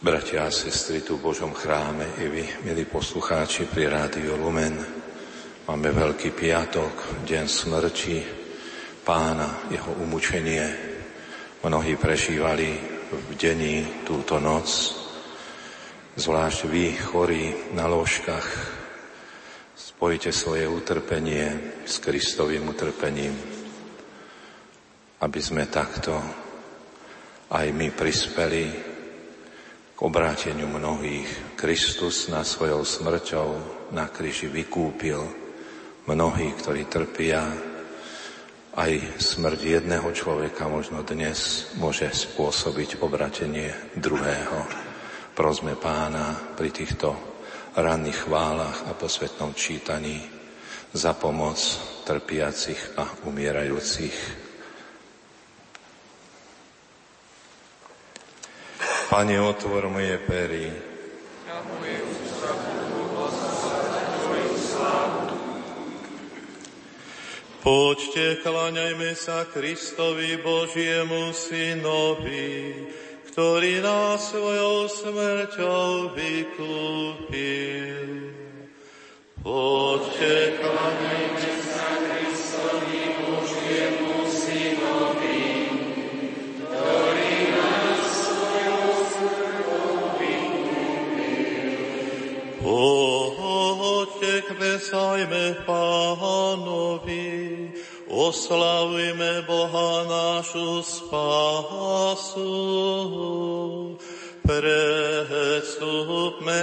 Bratia a sestry tu v Božom chráme i vy, milí poslucháči pri Rádiu Lumen. Máme Veľký piatok, deň smrti pána, jeho umučenie. Mnohí prežívali v dení túto noc, zvlášť vy, chorí na ložkách, spojite svoje utrpenie s Kristovým utrpením, aby sme takto aj my prispeli k obráteniu mnohých. Kristus na svojou smrťou na kríži vykúpil mnohých, ktorí trpia. Aj smrť jedného človeka možno dnes môže spôsobiť obratenie druhého. Prosme pána pri týchto ranných chválach a posvetnom čítaní za pomoc trpiacich a umierajúcich Pane, otvor moje pery. Poďte, klaňajme sa Kristovi Božiemu Synovi, ktorý nás svojou smrťou vykúpil. Poďte, klaňajme sa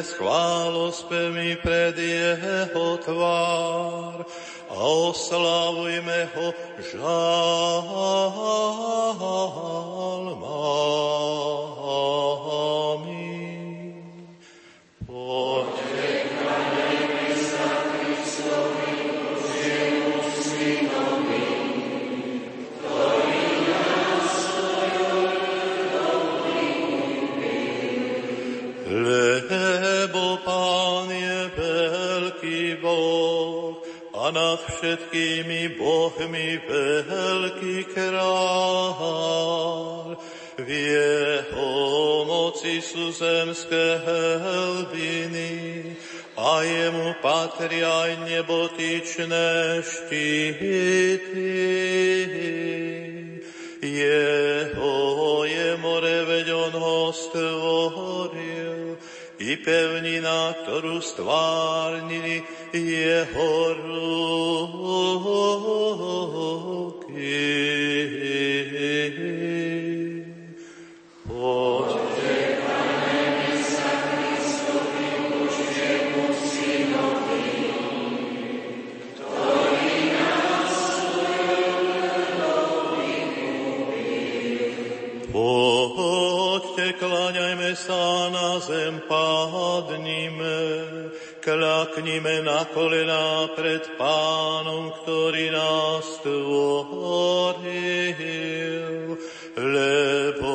s chválospemi pred Jeho tvár a oslavujme Ho žalmami. I pevnina, ktorú stvárnili jeho ruky. Padnime, Klaknime na kolená pred pánom, ktorý nás stvoril, lebo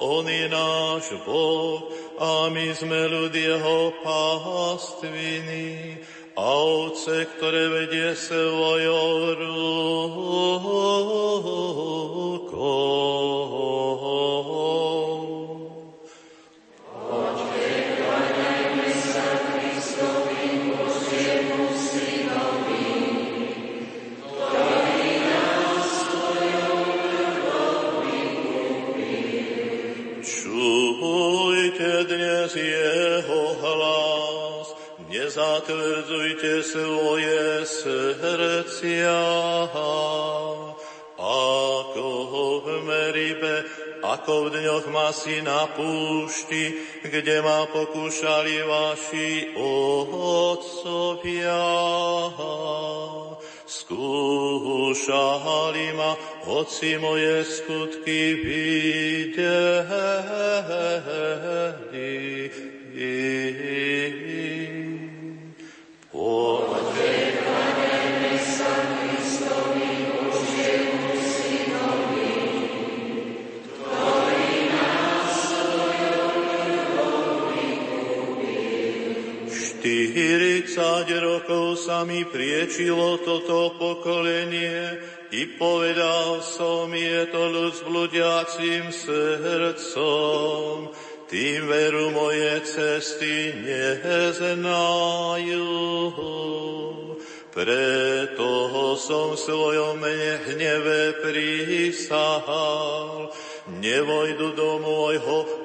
on je náš Boh a my sme ľud jeho pastviny a ovce, ktoré vedie svojou rukou. Zatvrdzujte svoje srdcia, ako v Meribe, ako v dňoch masy na púšti, kde ma pokúšali vaši otcovia. Skúšali ma, hoci moje skutky videli. Štyridsať rokov sa mi priečilo toto pokolenie. I povedal som, je to ľud s bludiacím srdcom, tým veru moje cesty neznajú. Preto som v svojom hneve prisahal, nevojdu do môjho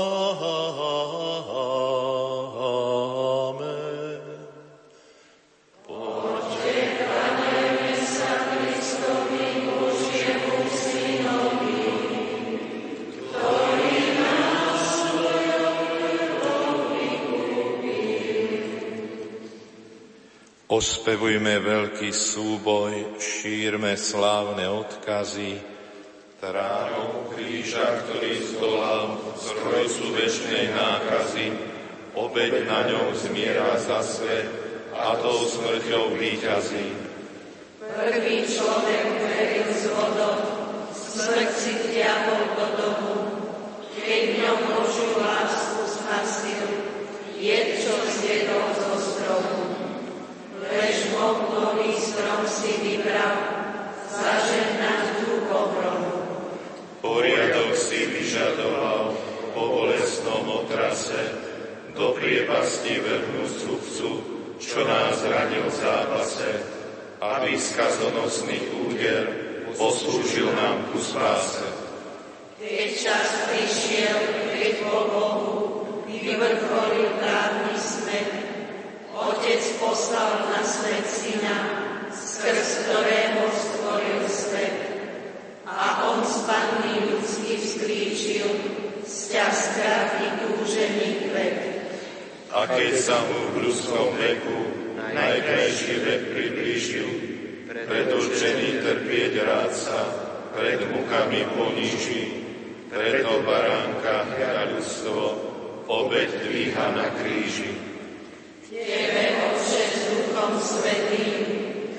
Ospevujme veľký súboj, šírme slávne odkazy. Tránom kríža, ktorý zdolal zdrojcu večnej nákazy, obeď na ňom zmiera za svet a tou smrťou výťazí. Prvý človek veril z vodou, smrť si vtiahol do domu, keď ňom Božiu lásku spasil, je čo zjedol zo stromu lež moklový strom si vybral, zažehnať tú pohromu. Poriadok si vyžadoval po bolestnom otrase, do priepasti vrhnú sudcu, čo nás zranil v zápase, aby skazonosný úder poslúžil nám ku spáse. Keď čas prišiel, keď po Bohu vyvrcholil smet, Otec poslal na svet Syna, skrz ktorého stvoril svet. A on z panny ľudsky vzklíčil, z ťaska vytúžený kvet. A keď sa mu v ľudskom veku najkrajší vek priblížil, pred určený trpieť rád sa, pred mukami poníži, preto baránka a ľudstvo obeď dvíha na kríži. Tebe, Otče, s Duchom Svetým,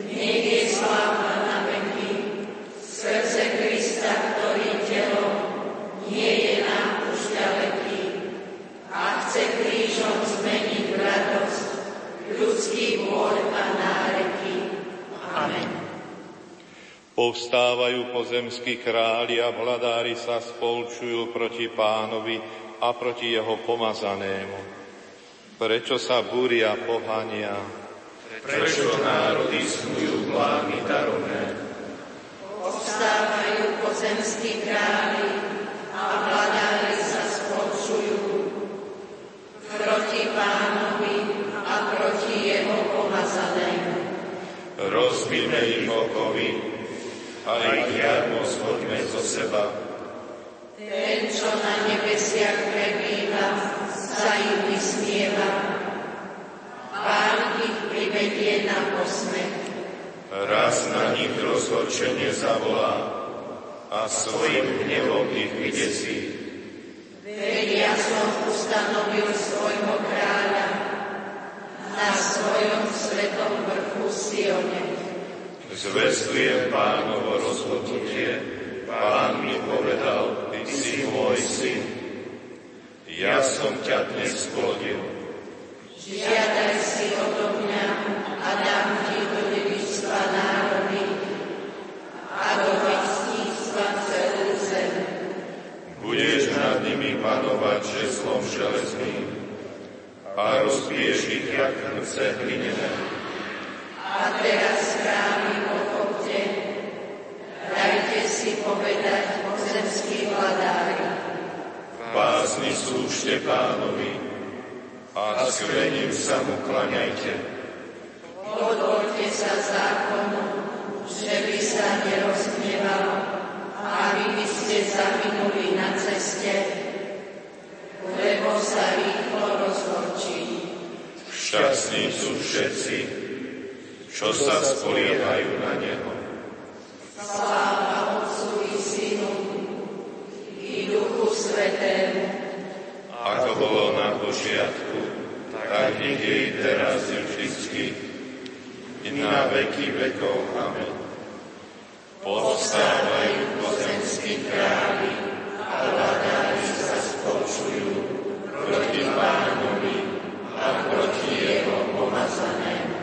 nech je sláva na veky, srdce Krista, ktorý telo nie je nám už ďaleký a chce krížom zmeniť radosť ľudský bôľ a náreky. Amen. Povstávajú pozemskí králi a vladári sa spolčujú proti pánovi a proti jeho pomazanému Prečo sa búria pohania? Prečo národy snujú plány darovné? Povstávajú pozemskí králi a vladári sa spolčujú proti pánovi a proti jeho pomazanému. Rozbíme ich okovy a ich jarmo schodme zo seba. Ten, čo na nebesiach sa im vysmieva. Pán ich privedie na posmech. Raz na nich rozhorčenie zavolá a svojim hnevom ich vydesí. Veď ja som ustanovil svojho kráľa na svojom svetom vrchu Sione. Zvestujem pánovo rozhodnutie, pán mi povedal, ty si môj syn, ja som ťa dnes splodil. Žiadaj si odo mňa a dám ti do dedičstva národy a do vlastníctva celú zem. Budeš nad nimi panovať žeslom železným a rozbiješ ich jak hrce hlinené. A teraz chrámy pochopte, dajte si povedať pozemský vladári bázni slúžte pánovi a skvením sa mu klaňajte. Podvolte sa zákonu, že by sa nerozhneval a vy by ste zahynuli na ceste, lebo sa rýchlo Šťastní sú všetci, čo sa spoliehajú na Neho. I teraz i vždycky, i na veky vekov. Amen. Povstávajú pozemskí králi a vladári sa spolčujú proti pánovi a proti jeho pomazanému.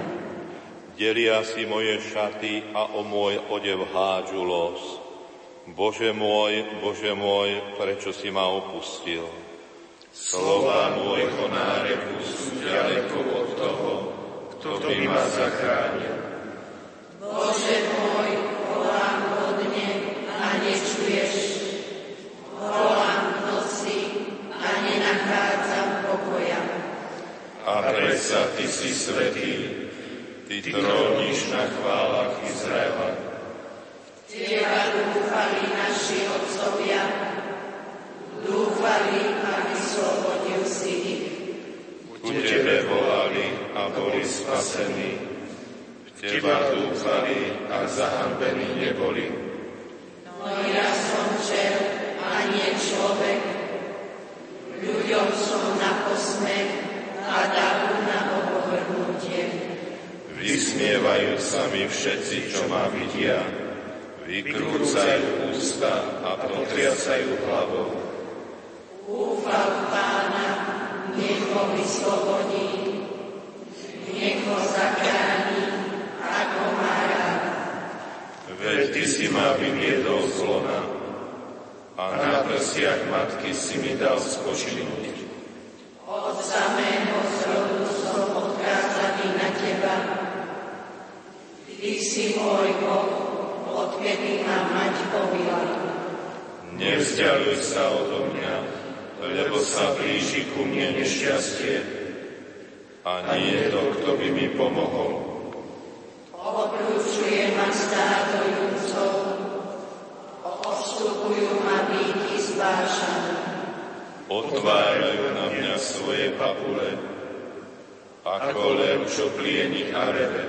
Delia si moje šaty a o môj odev hádžu los. Bože môj, Bože môj, prečo si ma opustil? Slova môjho náreku sú ďaleko od toho, kto by ma zachránil. Bože môj, volám hodne a nečuješ. Volám v noci a nenachádzam pokoja. A predsa Ty si svetý, Ty tróniš na chválach Izraela. Teba dúfali naši otcovia, dúfali a vyslobodil si ich. Ku Tebe volali a boli spasení. V Teba dúfali a zahambení neboli. No ja som čer a nie človek. Ľuďom som na posmech a daru na opovrhnutie. Vysmievajú sa mi všetci, čo ma vidia. Vykrúcajú ústa a potriasajú hlavou. Úfal v pána, nech ho vyslobodí, nech ho zachráni, ako má rád. Veď Ty si ma vyviedol z lona a na prsiach matky si mi dal spočinúť. Od samého zrodu som odkázaný na teba. Ty si môj Boh, odkedy ma mať povila. Nevzdialuj sa odo mňa, lebo sa blíži ku mne nešťastie. A nie je to, kto by mi pomohol. Otvárajú na mňa svoje papule, ako lev, čo plieni a reve.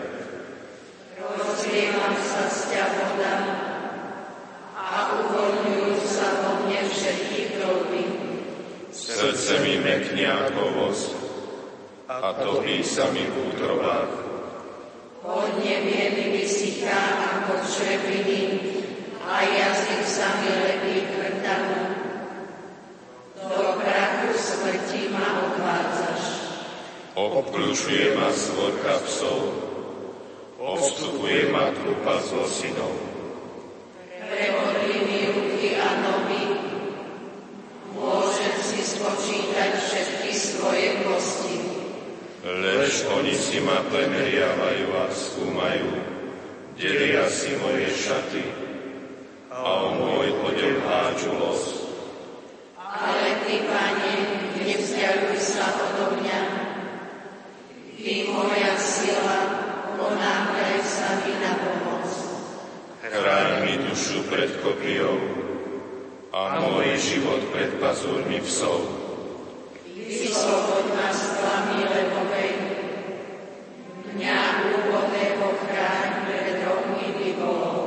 Rozlievam sa z ťa voda a uvoľňujú sa vo mne všetky krovy. Srdce mi mekne ako voz a topí sa mi v útrobách. Podnebie mi vysychá ako črepiny a jazyk sa mi lepí krtavu. Do prachu smrti ma odvádzaš. Obklúčuje ma svorka psov, obstupuje ma trupa s osinou. Prehodli mi ruky a nohy. Môžem si spočítať všetky svoje kosti. Lež oni si ma premeriavajú a skúmajú, delia si moje šaty a o môj odev hádžu los. Ale Ty, Pane, nevzdialuj sa odo mňa. Ty, moja sila, ponáhľaj sa mi na pomoc. Chráň mi dušu pred kopijou a môj život pred pazúrmi psov. Vysloboď ma z tlamy lebovej. Mňa úbohého chráň pred rohmi vyvolov.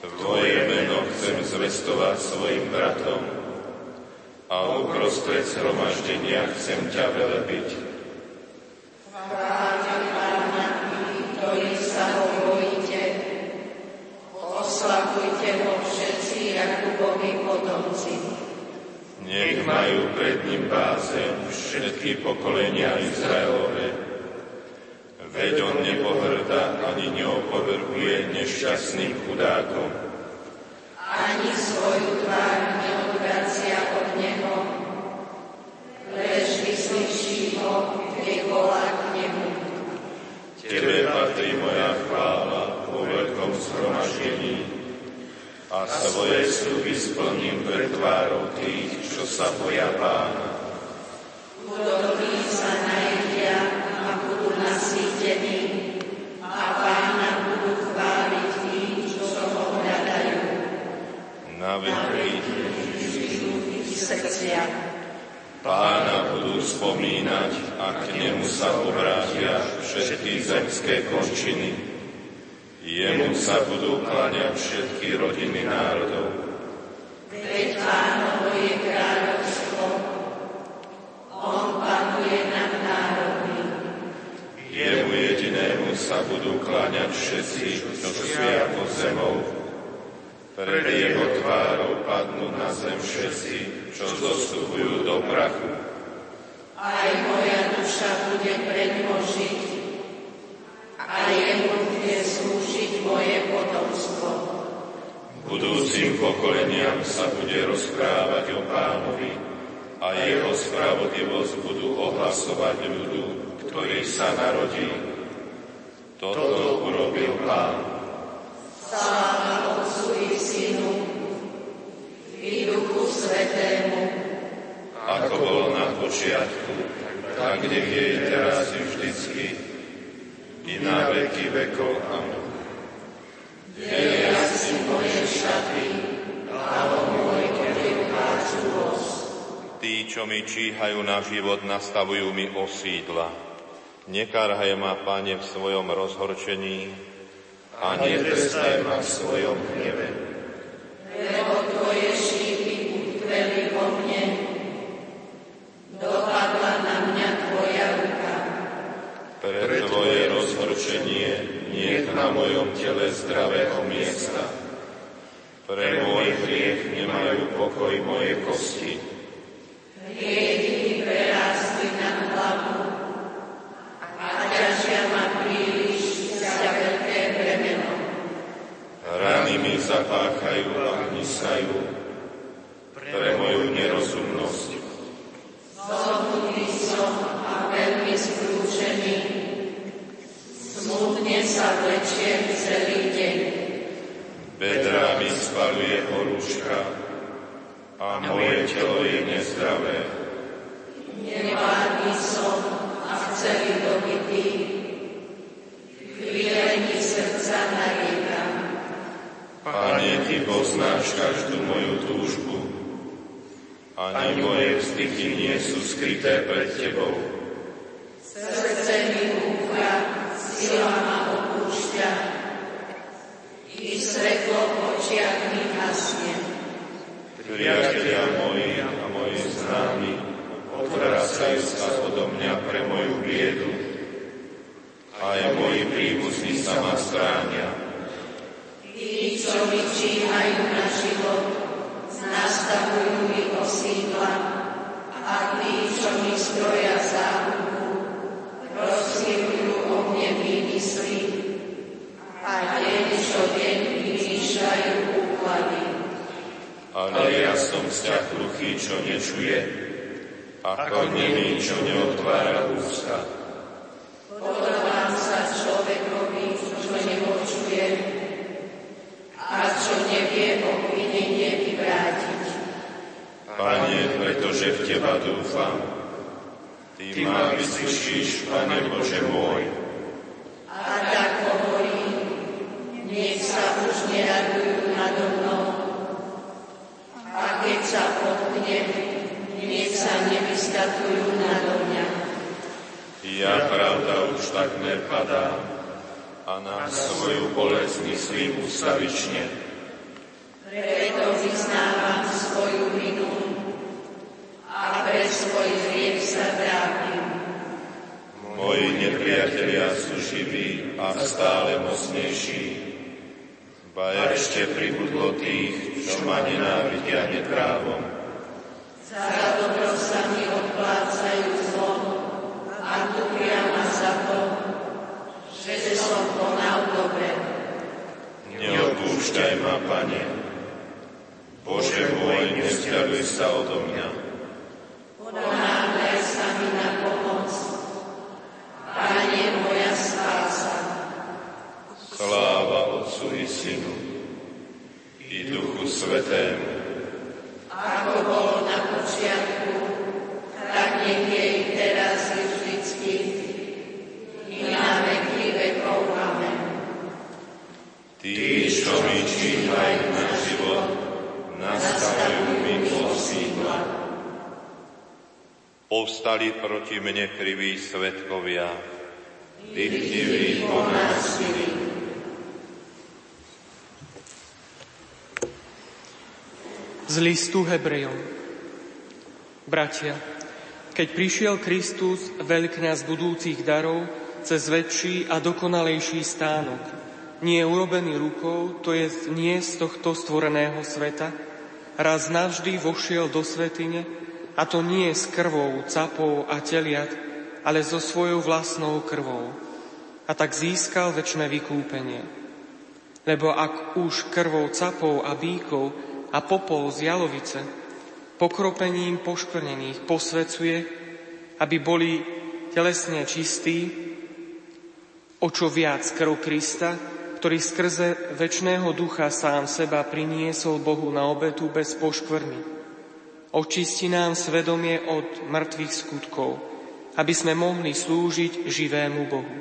Tvoje meno chcem zvestovať svojim bratom a uprostred zhromaždenia chcem ťa velebiť. Chváľte Pána, ktorí sa ho bojíte. Oslavujte ho všetci Jakubovi potomci. Majú pred ním bázeň všetky pokolenia Izraelové. Veď on nepohrda ani neopovrhuje nešťastným chudákom. Ani svoju tvár neodvracia od neho, lež vyslyší ho, keď volá k nemu. Tebe patrí moja chvála po veľkom zhromaždení a svoje sluby splním pred tvárou tých, čo sa boja pána. Chudobní sa najedia a budú nasýtení a pána budú chváliť tí, čo ho hľadajú. Na veky Ich srdcia. pána budú budú spomínať a k nemu sa obrátia všetky zemské končiny. Jemu sa budú kláňať všetky rodiny národov. Veď Pánovo je kráľovstvo, On panuje nad národmi. Jemu jedinému sa budú kláňať všetci, čo sú pod zemou. Pred jeho tvárou padnú na zem všetci, čo zostupujú do prachu. Aj moja duša bude pred ňo žiť, a jemu bude slúžiť moje potomstvo. Budúcim pokoleniam sa bude rozprávať o pánovi a jeho spravodlivosť budú ohlasovať ľudu, ktorý sa narodí. Toto urobil pán. Sláva Otcu i Synu i Duchu Svetému, ako bolo na počiatku, tak nech je teraz i vždycky, i na veky vekov. Amen. si moje šaty, hlavo môj, keď pláču los. Tí, čo mi číhajú na život, nastavujú mi osídla. Nekárhaj ma, Pane, v svojom rozhorčení a netrestaj ma v svojom hneve. Lebo tvoje šípy utveli vo mne, dopadla na mňa tvoja ruka. Pre Tvoje rozhorčenie nie na mojom tele zdravého miesta. Pre môj hriech nemajú pokoj moje kosti. Hriechy prerástli na hlavu a ma príliš za veľké bremeno. Rany mi zapáchajú a hnisajú pre moju nerozumnosť. Zohnutý som a veľmi skrúčený, smutne sa vlečiem celý deň. Bedrá mi spaluje horúčka a moje telo je nezdravé. Nevádny som a celý dobitý, chvílení srdca nariekam. Pane, Ty poznáš každú moju túžbu. Ani moje vzdychy nie sú skryté pred Tebou. Srdce mi búcha, sila ma opúšťa, i svetlo v očiach mi hasne. Priatelia moji a moji známi odvracajú sa odo mňa pre moju biedu. Aj moji príbuzní sa ma stránia. Tí, čo mi číhajú na život, nastavujú mi osídla, a tí, čo mi stroja záhubu, rozsilujú o mne výmysly, a deň čo deň vymýšľajú úklady. Ale ja som vzťah hluchý, čo nečuje, ako nemý, čo neotvára ústa. Podobám sa človekovi, čo nepočuje a čo nevie obvinenie vyvrátiť. Pane, pretože v Teba dúfam. Ty ma vyslyšíš, Pane Bože môj. A tak hovorí, nech sa už neradujú nado mnou. A keď sa potknem, nech sa nevystatujú nado mňa. Ja pravda už takmer padám a na svoju bolesť myslím ustavične. Preto vyznávam svoju vinu a pre svoj hriech sa trápim. Moji nepriatelia sú živí a stále mocnejší. Ba ešte pribudlo tých, čo ma nenávidia neprávom. Za dobro sa mi odplácajú zlom a tupia ma za to, že som konal dobre. Neopúšťaj ma, Pane. Bože môj, nevzdialuj sa odo mňa. Ponáhľaj sa mi na pomoc. Pane, moja spása. Sláva Otcu i Synu i Duchu Svetému, Ako bolo na počiatku, tak nech je i teraz i vždycky, i na veky vekov. Amen. tí, čo mi číhajú na život, nastavujú mi posídla. Povstali proti mne kriví svetkovia, dychtivý po násilí. Z listu Hebrejom Bratia, keď prišiel Kristus, veľkňaz budúcich darov, cez väčší a dokonalejší stánok, nie urobený rukou, to je nie z tohto stvoreného sveta, raz navždy vošiel do svetine, a to nie s krvou, capou a teliat, ale so svojou vlastnou krvou. A tak získal väčšie vykúpenie. Lebo ak už krvou capov a bíkov a popol z jalovice pokropením poškvrnených posvecuje, aby boli telesne čistí, o čo viac krv Krista, ktorý skrze väčšného ducha sám seba priniesol Bohu na obetu bez poškvrny Očisti nám svedomie od mŕtvych skutkov, aby sme mohli slúžiť živému Bohu.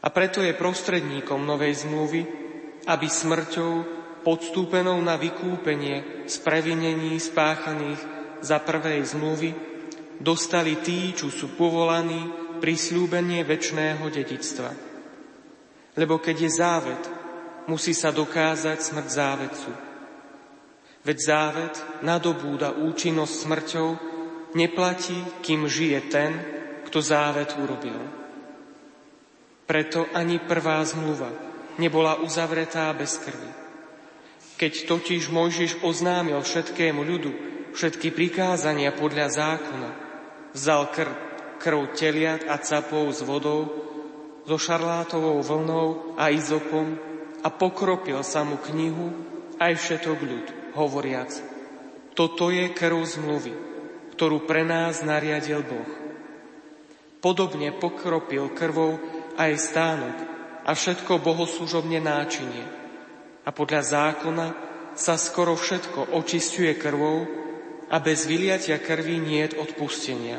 A preto je prostredníkom novej zmluvy, aby smrťou podstúpenou na vykúpenie z previnení spáchaných za prvej zmluvy dostali tí, čo sú povolaní pri slúbenie väčšného dedictva. Lebo keď je závet, musí sa dokázať smrť závedcu. Veď závet nadobúda účinnosť smrťou, neplatí, kým žije ten, kto závet urobil. Preto ani prvá zmluva nebola uzavretá bez krvi. Keď totiž Mojžiš oznámil všetkému ľudu všetky prikázania podľa zákona, vzal krv, krv teliat a capov s vodou, so šarlátovou vlnou a izopom a pokropil sa mu knihu aj všetok ľud hovoriac, toto je krv zmluvy, ktorú pre nás nariadil Boh. Podobne pokropil krvou aj stánok a všetko bohoslužobne náčinie. A podľa zákona sa skoro všetko očistuje krvou a bez vyliatia krvi nie je odpustenia.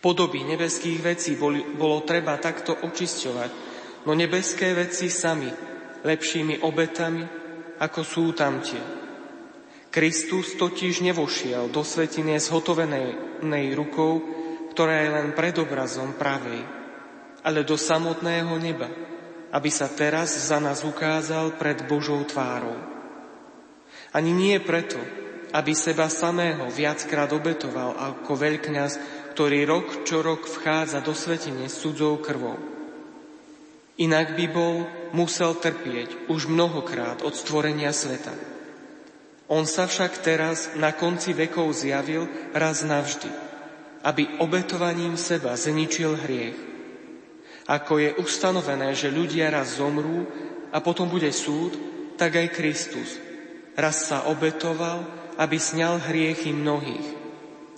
Podoby nebeských vecí boli, bolo treba takto očisťovať, no nebeské veci sami, lepšími obetami ako sú tam tie. Kristus totiž nevošiel do svetiny zhotovenej rukou, ktorá je len predobrazom pravej, ale do samotného neba, aby sa teraz za nás ukázal pred Božou tvárou. Ani nie preto, aby seba samého viackrát obetoval ako veľkňaz, ktorý rok čo rok vchádza do svetine s cudzou krvou Inak by bol musel trpieť už mnohokrát od stvorenia sveta. On sa však teraz na konci vekov zjavil raz navždy, aby obetovaním seba zničil hriech. Ako je ustanovené, že ľudia raz zomrú a potom bude súd, tak aj Kristus raz sa obetoval, aby sňal hriechy mnohých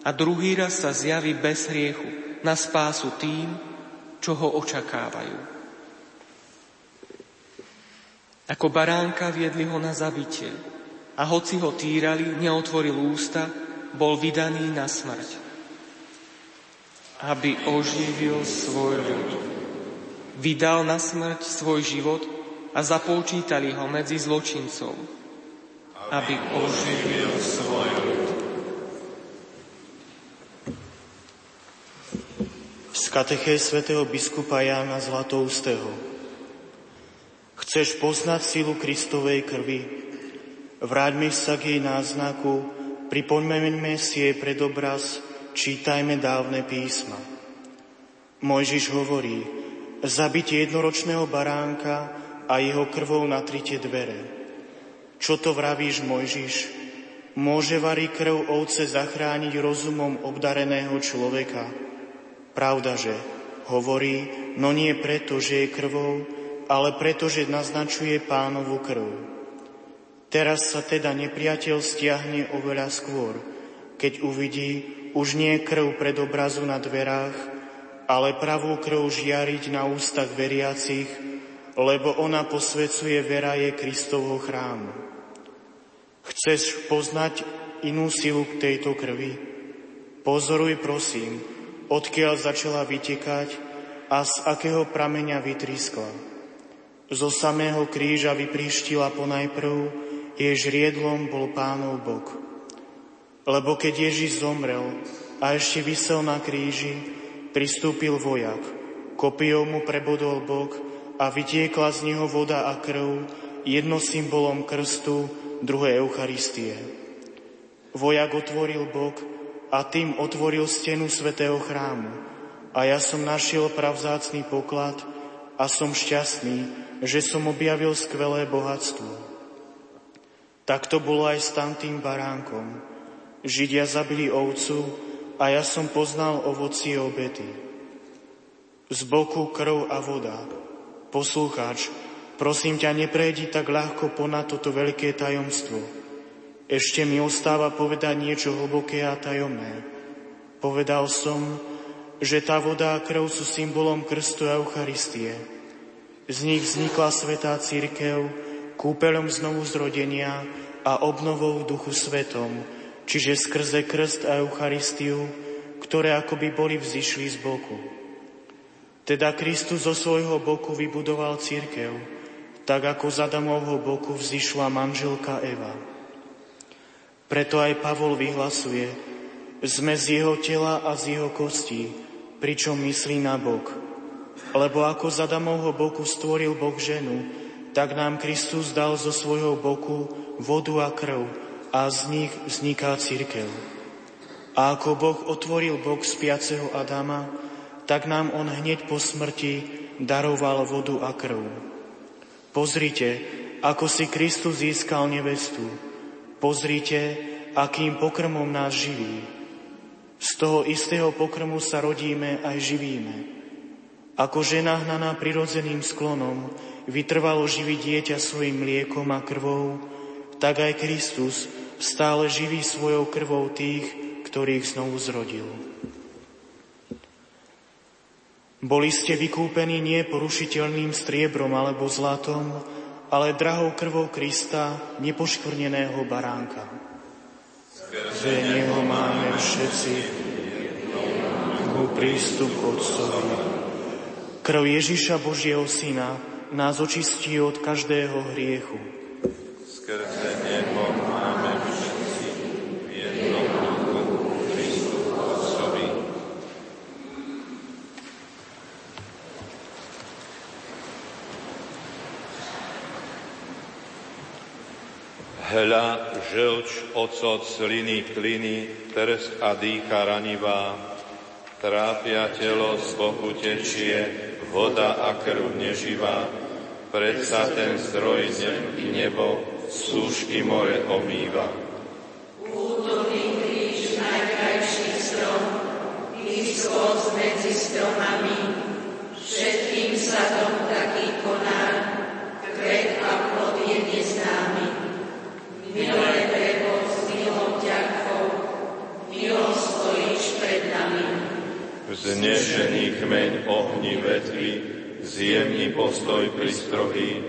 a druhý raz sa zjaví bez hriechu na spásu tým, čo ho očakávajú. Ako baránka viedli ho na zabitie a hoci ho týrali, neotvoril ústa, bol vydaný na smrť. Aby oživil svoj ľud. Vydal na smrť svoj život a započítali ho medzi zločincov. Aby oživil svoj ľud. Z kateché svätého biskupa Jána Zlatoustého. Chceš poznať silu Kristovej krvi? Vráťme sa k jej náznaku, pripomeňme si jej predobraz, čítajme dávne písma. Mojžiš hovorí, zabitie jednoročného baránka a jeho krvou natrite dvere. Čo to vravíš, Mojžiš? Môže varí krv ovce zachrániť rozumom obdareného človeka? Pravda, že hovorí, no nie preto, že je krvou, ale pretože naznačuje pánovu krv. Teraz sa teda nepriateľ stiahne oveľa skôr, keď uvidí už nie krv pred obrazu na dverách, ale pravú krv žiariť na ústach veriacich, lebo ona posvecuje vera je Kristovho chrámu. Chceš poznať inú silu k tejto krvi? Pozoruj prosím, odkiaľ začala vytekať a z akého prameňa vytriskla. Zo samého kríža vypríštila ponajprv, jej žriedlom bol pánov bok. Lebo keď Ježiš zomrel a ešte vysel na kríži, pristúpil vojak, kopijou mu prebodol bok a vytiekla z neho voda a krv, jedno symbolom krstu, druhé Eucharistie. Vojak otvoril bok a tým otvoril stenu svätého chrámu. A ja som našiel pravzácný poklad a som šťastný, že som objavil skvelé bohatstvo. Tak to bolo aj s tamtým baránkom. Židia zabili ovcu a ja som poznal ovocie obety. Z boku krv a voda. Poslúchač, prosím ťa, neprejdi tak ľahko ponad toto veľké tajomstvo. Ešte mi ostáva povedať niečo hlboké a tajomné. Povedal som, že tá voda a krv sú symbolom krstu a Eucharistie. Z nich vznikla svetá církev, kúpeľom znovu zrodenia a obnovou duchu svetom, čiže skrze krst a Eucharistiu, ktoré akoby boli vzýšli z boku. Teda Kristus zo svojho boku vybudoval církev, tak ako z Adamovho boku vzýšla manželka Eva. Preto aj Pavol vyhlasuje, sme z jeho tela a z jeho kostí, pričom myslí na bok. Lebo ako z Adamovho boku stvoril Boh ženu, tak nám Kristus dal zo svojho boku vodu a krv a z nich vzniká církev. A ako Boh otvoril bok spiaceho Adama, tak nám on hneď po smrti daroval vodu a krv. Pozrite, ako si Kristus získal nevestu, Pozrite, akým pokrmom nás živí. Z toho istého pokrmu sa rodíme aj živíme. Ako žena hnaná prirodzeným sklonom vytrvalo živí dieťa svojim mliekom a krvou, tak aj Kristus stále živí svojou krvou tých, ktorých znovu zrodil. Boli ste vykúpení nie porušiteľným striebrom alebo zlatom, ale drahou krvou Krista, nepoškvrneného baránka. Skrze Neho máme všetci prístup k Otcovi. Krv Ježiša Božieho Syna nás očistí od každého hriechu. Skrze Neho máme všetci v jednom duchu prístup k Otcovi. Hľa, žlč, ocot, sliny, kliny, trsk a dýcha ranivá, trápia telo, z boku tečie, voda a krv neživá, predsa ten zdroj zem i nebo, súšky more omýva. Údolný kríž, najkrajší strom, blízko medzi stromami, všetkým sa Vznešený kmeň ohni vetvi, zjemný postoj pristrohý,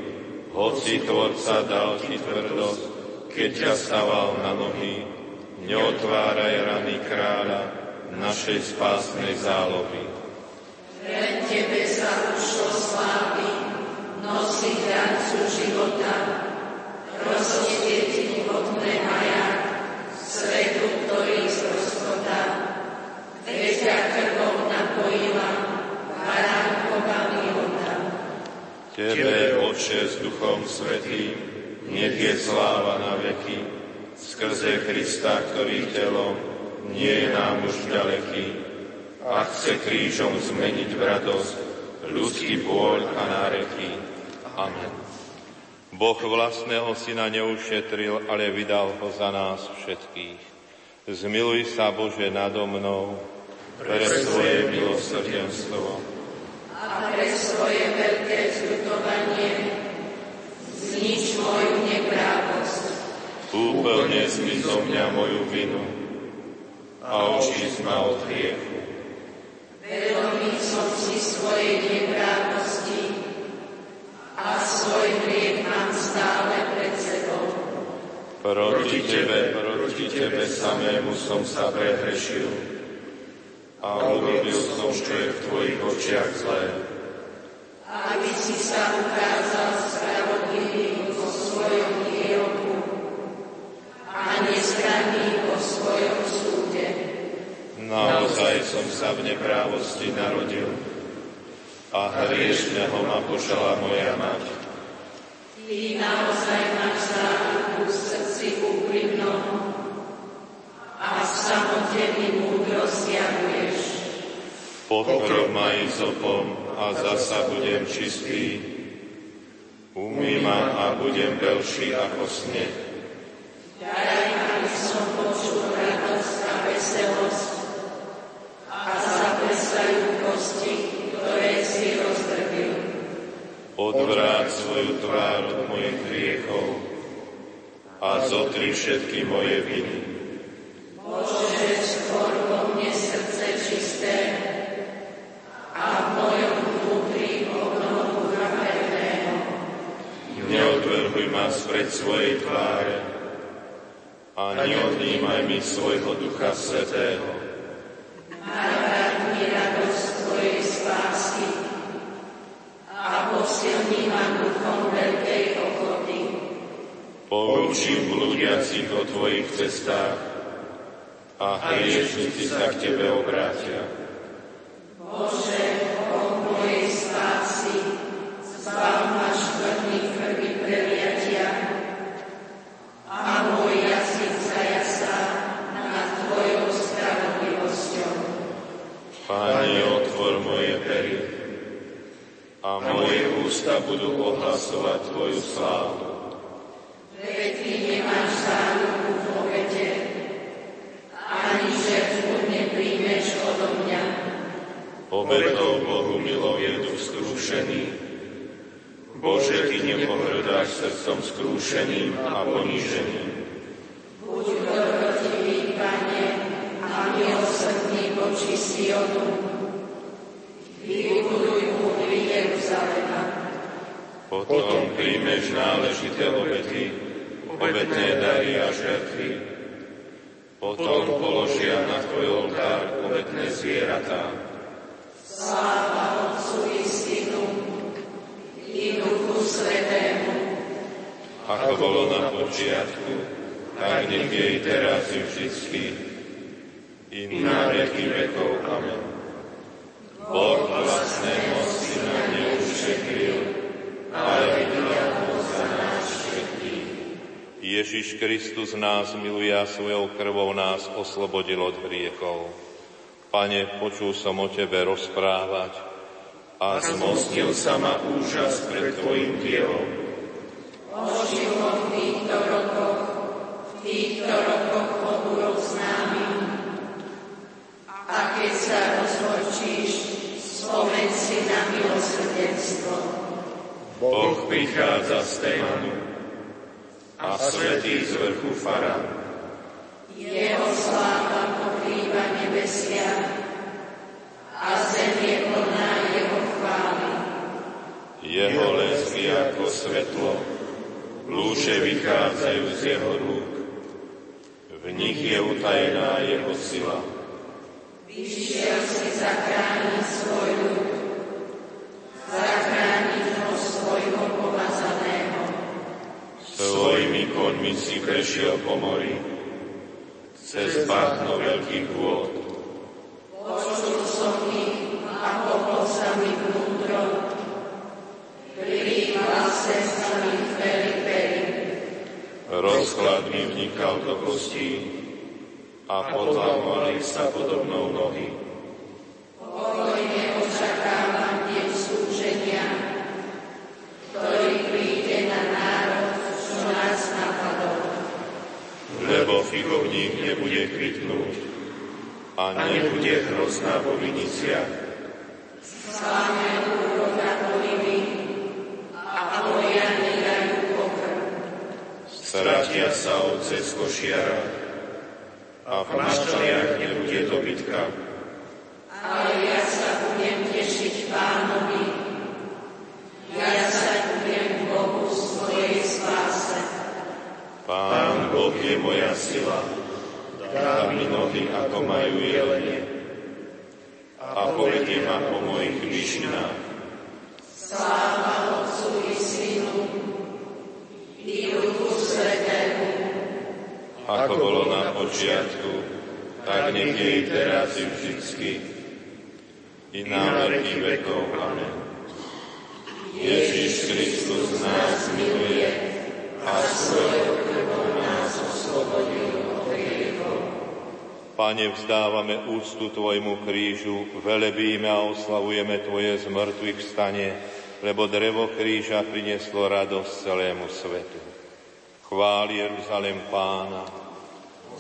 hoci tvorca dal ti tvrdosť, keď ťa staval na nohy, neotváraj rany kráľa našej spásnej zálohy. Len tebe sa ušlo slávy, nosí dancu života, rozsvietiť vodné maja, svetu, ktorý. Veď krvou napojila, baránková milota. Tebe, Otče, s Duchom Svetým, nech je sláva na veky, skrze Krista, ktorý telom nie je nám už ďaleký, a chce krížom zmeniť v radosť ľudský bôľ a náreky. Amen. Boh vlastného syna neušetril, ale vydal ho za nás všetkých. Zmiluj sa, Bože, nado mnou, pre svoje milosrdenstvo. A pre svoje veľké zľutovanie znič moju neprávosť. Úplne zmi zo mňa moju vinu a očist ma od hriechu. Vedomý som si svojej neprávosti a svoj hriech mám stále pred sebou. Proti Tebe, proti Tebe samému som sa prehrešil a urobil som, čo je v Tvojich očiach zlé. Aby si sa ukázal spravodlivý vo svojom výroku a nestranný vo svojom Naozaj som sa v neprávosti narodil a hriešného ma pošala moja mať. Ty naozaj máš záruku v srdci úprimnom a v samote mi múdro zjavuješ. Pokrok ma izopom a zasa budem čistý. Umý ma a budem veľší ako sneh. Daj, aby som počul radosť a veselosť a zaplesajú kosti, ktoré si rozdrbil. Odvráť svoju tvár od mojich hriechov a zotri všetky moje viny. Bože, skôr vo mne srdce čisté a v mojom vnútri obnovu chaperného. Neodvrhuj ma spred svojej tváre a neodnímaj mi svojho Ducha Svetého. Navráť mi radosť Tvojej spásy a posilni ma duchom veľkej ochoty. Poučím blúdiacich o Tvojich cestách a hriešnici sa k Tebe obrátia. Bože, o mojej spásy, zbav ma škvrný krvi preliatia a môj jazyk zajasá nad Tvojou spravodlivosťou. Pane, otvor moje pery a moje ústa budú ohlasovať Tvoju slávu. Veď Ty nemáš záruku v obete, ani žertvu nepríjmeš odo mňa. Obetou Bohu milou je duch skrúšený. Bože, Ty nepohrdáš srdcom skrúšeným a poníženým. Buď dobrotivý, Pane, a milosrdný voči Sionu. Vybuduj múdry Jeruzalema. Potom príjmeš náležité obety, obetné dary a žertvy. Potom položia na tvoj oltár obetné zvieratá. Sláva Otcu i Synu i Duchu Svetému, Ako bolo na počiatku, tak nech je i teraz i vždycky, i na veky vekov. Amen. Boh vlastného Syna neušetril, ale vydal ho za nás všetkých. Ježiš Kristus nás miluje a svojou krvou nás oslobodil od hriechov. Pane, počul som o Tebe rozprávať a zmostil sa ma úžas pred Tvojim dielom. Týchto rokoch pobúrok známym. A keď sa rozhorčíš, spomeň si na milosrdenstvo. Boh prichádza z Témanu a svetý z vrchu Fara. Jeho sláva pokrýva nebesia a zem je plná jeho chvály. Jeho lesky ako svetlo, lúče vychádzajú z jeho rúk. V nich je utajená jeho sila. Vyšiel si zachrániť svoj ľud, zachrániť ho svojho pomazaného. Svojimi koňmi si prešiel po mori, cez bahno veľkých vôd. krokostí a podľa sa podobnou nohy. Pane, vzdávame úctu Tvojmu krížu, velebíme a oslavujeme Tvoje zmrtvých vstanie, lebo drevo kríža prinieslo radosť celému svetu. Chváli Jeruzalem Pána,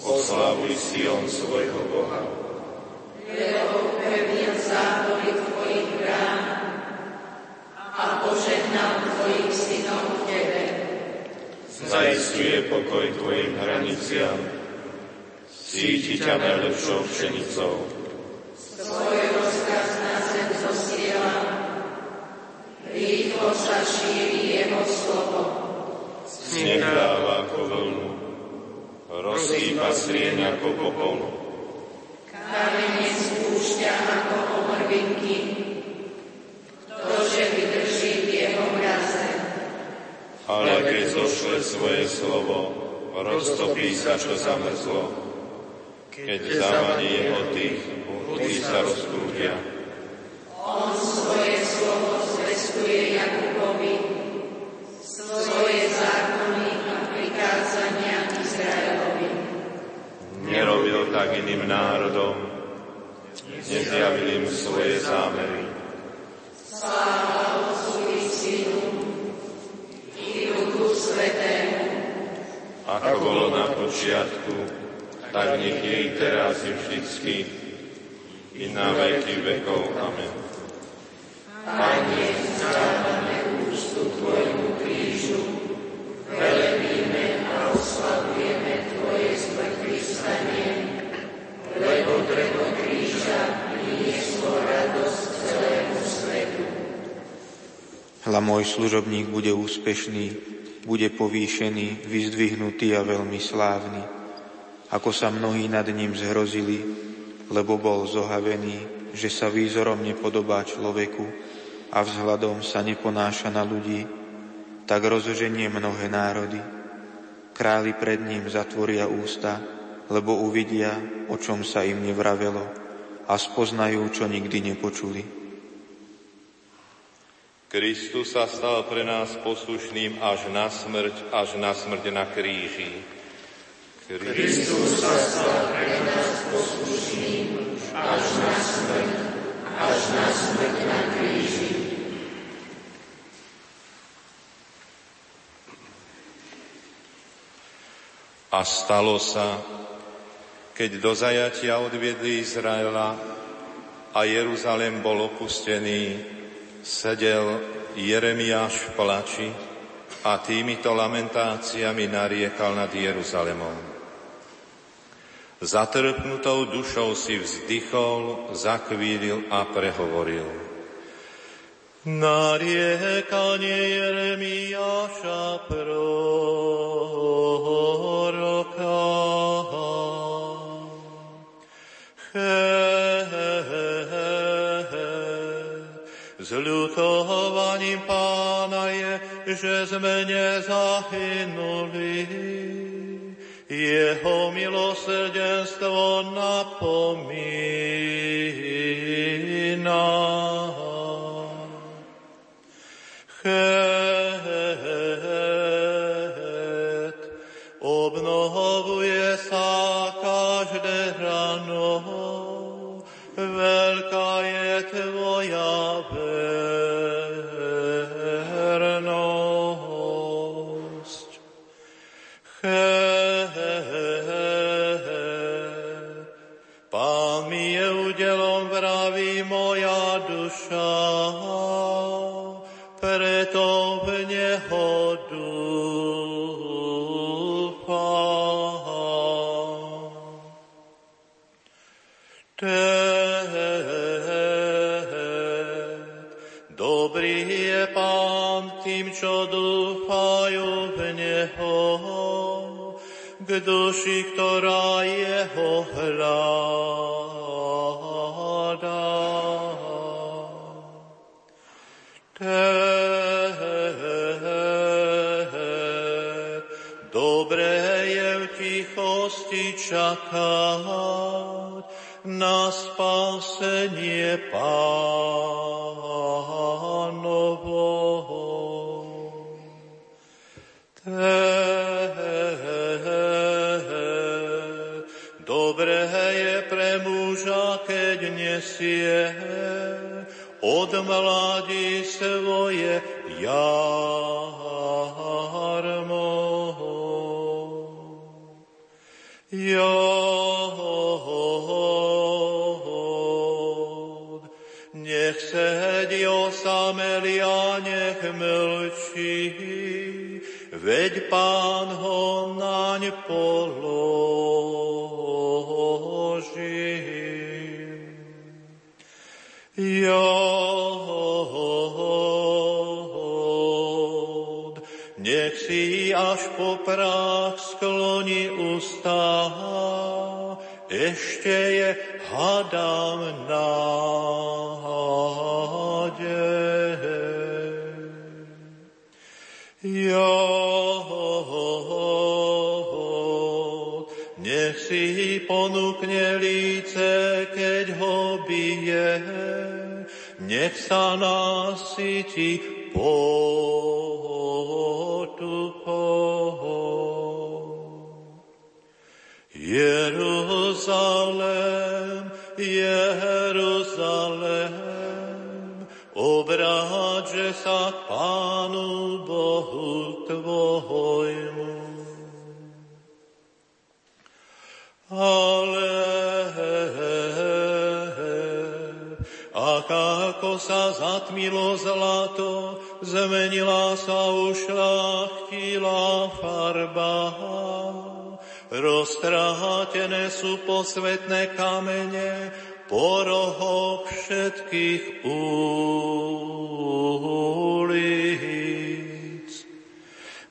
oslavuj Sion svojho Boha. Lebo Zajistuje pokoj Tvojim hraniciam, síti ťa najlepšou pšenicou. Svoj rozkaz na zem zosiela, rýchlo sa šíri Jeho slovo. Sneh dáva ako vlnu, rozsýpa srieň ako popolu. Kamene spúšťa ako omrvinky, Ale keď zošle svoje slovo, roztopí sa, čo zamrzlo. Keď zavaní jeho tých, vody sa rozprúdia. On svoje slovo zvestuje Jakubovi, svoje zákony a prikázania Izraelovi. Nerobil tak iným národom, nezjavil im svoje zámery. Počiatku, tak nech je i teraz i vždycky, i na veky vekov. Amen. Pane, vzdávame úctu Tvojmu krížu, velebíme a oslavujeme Tvoje zmrtvý stanie, lebo drevo kríža prinieslo radosť celému svetu. Hľa môj služobník bude úspešný, bude povýšený, vyzdvihnutý a veľmi slávny. Ako sa mnohí nad ním zhrozili, lebo bol zohavený, že sa výzorom nepodobá človeku a vzhľadom sa neponáša na ľudí, tak rozoženie mnohé národy. Králi pred ním zatvoria ústa, lebo uvidia, o čom sa im nevravelo a spoznajú, čo nikdy nepočuli. Kristus sa stal pre nás poslušným až na smrť, až na smrť na kríži. Kristus sa stal pre nás poslušným až na smrť, až na smrť na kríži. A stalo sa, keď do zajatia odviedli Izraela a Jeruzalem bol opustený, sedel Jeremiáš v plači a týmito lamentáciami nariekal nad Jeruzalemom. Zatrpnutou dušou si vzdychol, zakvíril a prehovoril. Nariekanie Jeremiáša proroka. Že sme nezahynuli. Jeho milosrdenstvo napomína. Het k duši, ktorá Jeho hľadá. Čakať, na spásenie pánovo. Dobré je pre muža, keď nesie od mladí svoje jarmo. Sedí osamelý a nech mlčí, veď pán ho naň položí. Jod, nech si až po prach skloní ústa, ešte je hadám nádej. Nech sa nasytí potupou. Jeruzalém, Jeruzalém, obráže sa Pánu sa zatmilo zlato, zmenila sa ušlachtila farba. Roztrátené sú posvetné kamene, po rohoch všetkých ulic.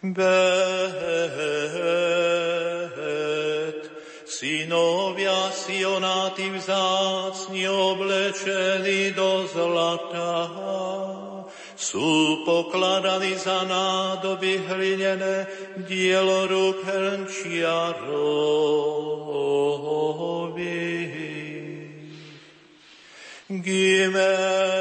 Bet, synovia Sionáty vzácni oblečení do zlata, sú pokladaní za nádoby hlinené dielo rúk hrnčiarovi. Gimel,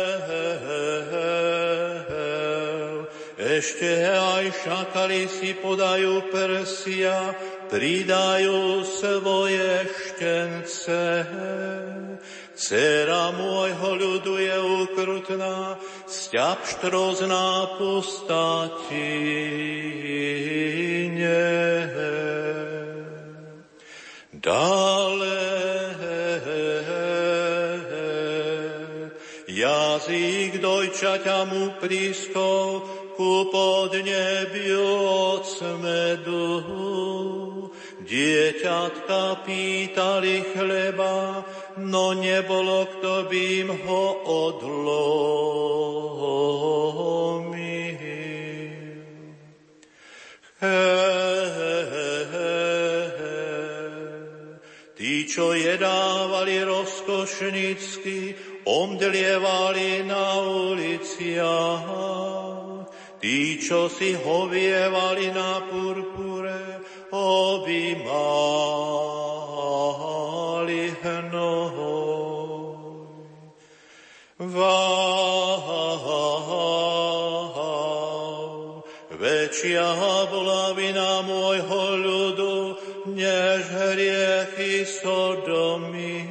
ešte aj šakali si podajú prsia, pridajú svoje štence. Cera môjho ľudu je ukrutná, sťap štrozná pustatine. Dále jazyk dojčaťa mu prískol ku podnebiu od smedu. Dieťatka pýtali chleba, no nebolo, kto by im ho odlomil. Tí, čo jedávali rozkošnicky, omdlievali na uliciach. Tí, čo si hovievali na purpure, objímali hnoj. Váhav, väčšia bola vina môjho ľudu, než hriechy Sodomy.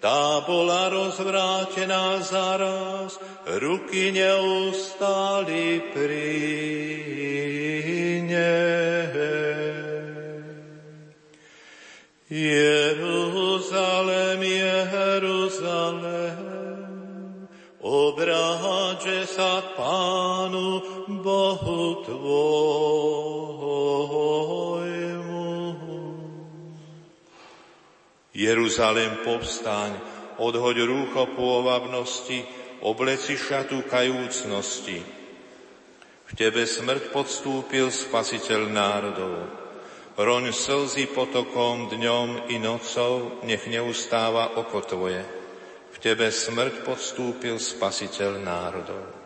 Tá bola rozvrátená zaraz, ruky neustali pri obráže sa Pánu Bohu Tvojmu. Jeruzalém, povstaň, odhoď rúcho pôvabnosti, obleci šatu kajúcnosti. V Tebe smrť podstúpil Spasiteľ národov. Roň slzy potokom dňom i nocou, nech neustáva oko Tvoje. Tebe smrť podstúpil Spasiteľ národov.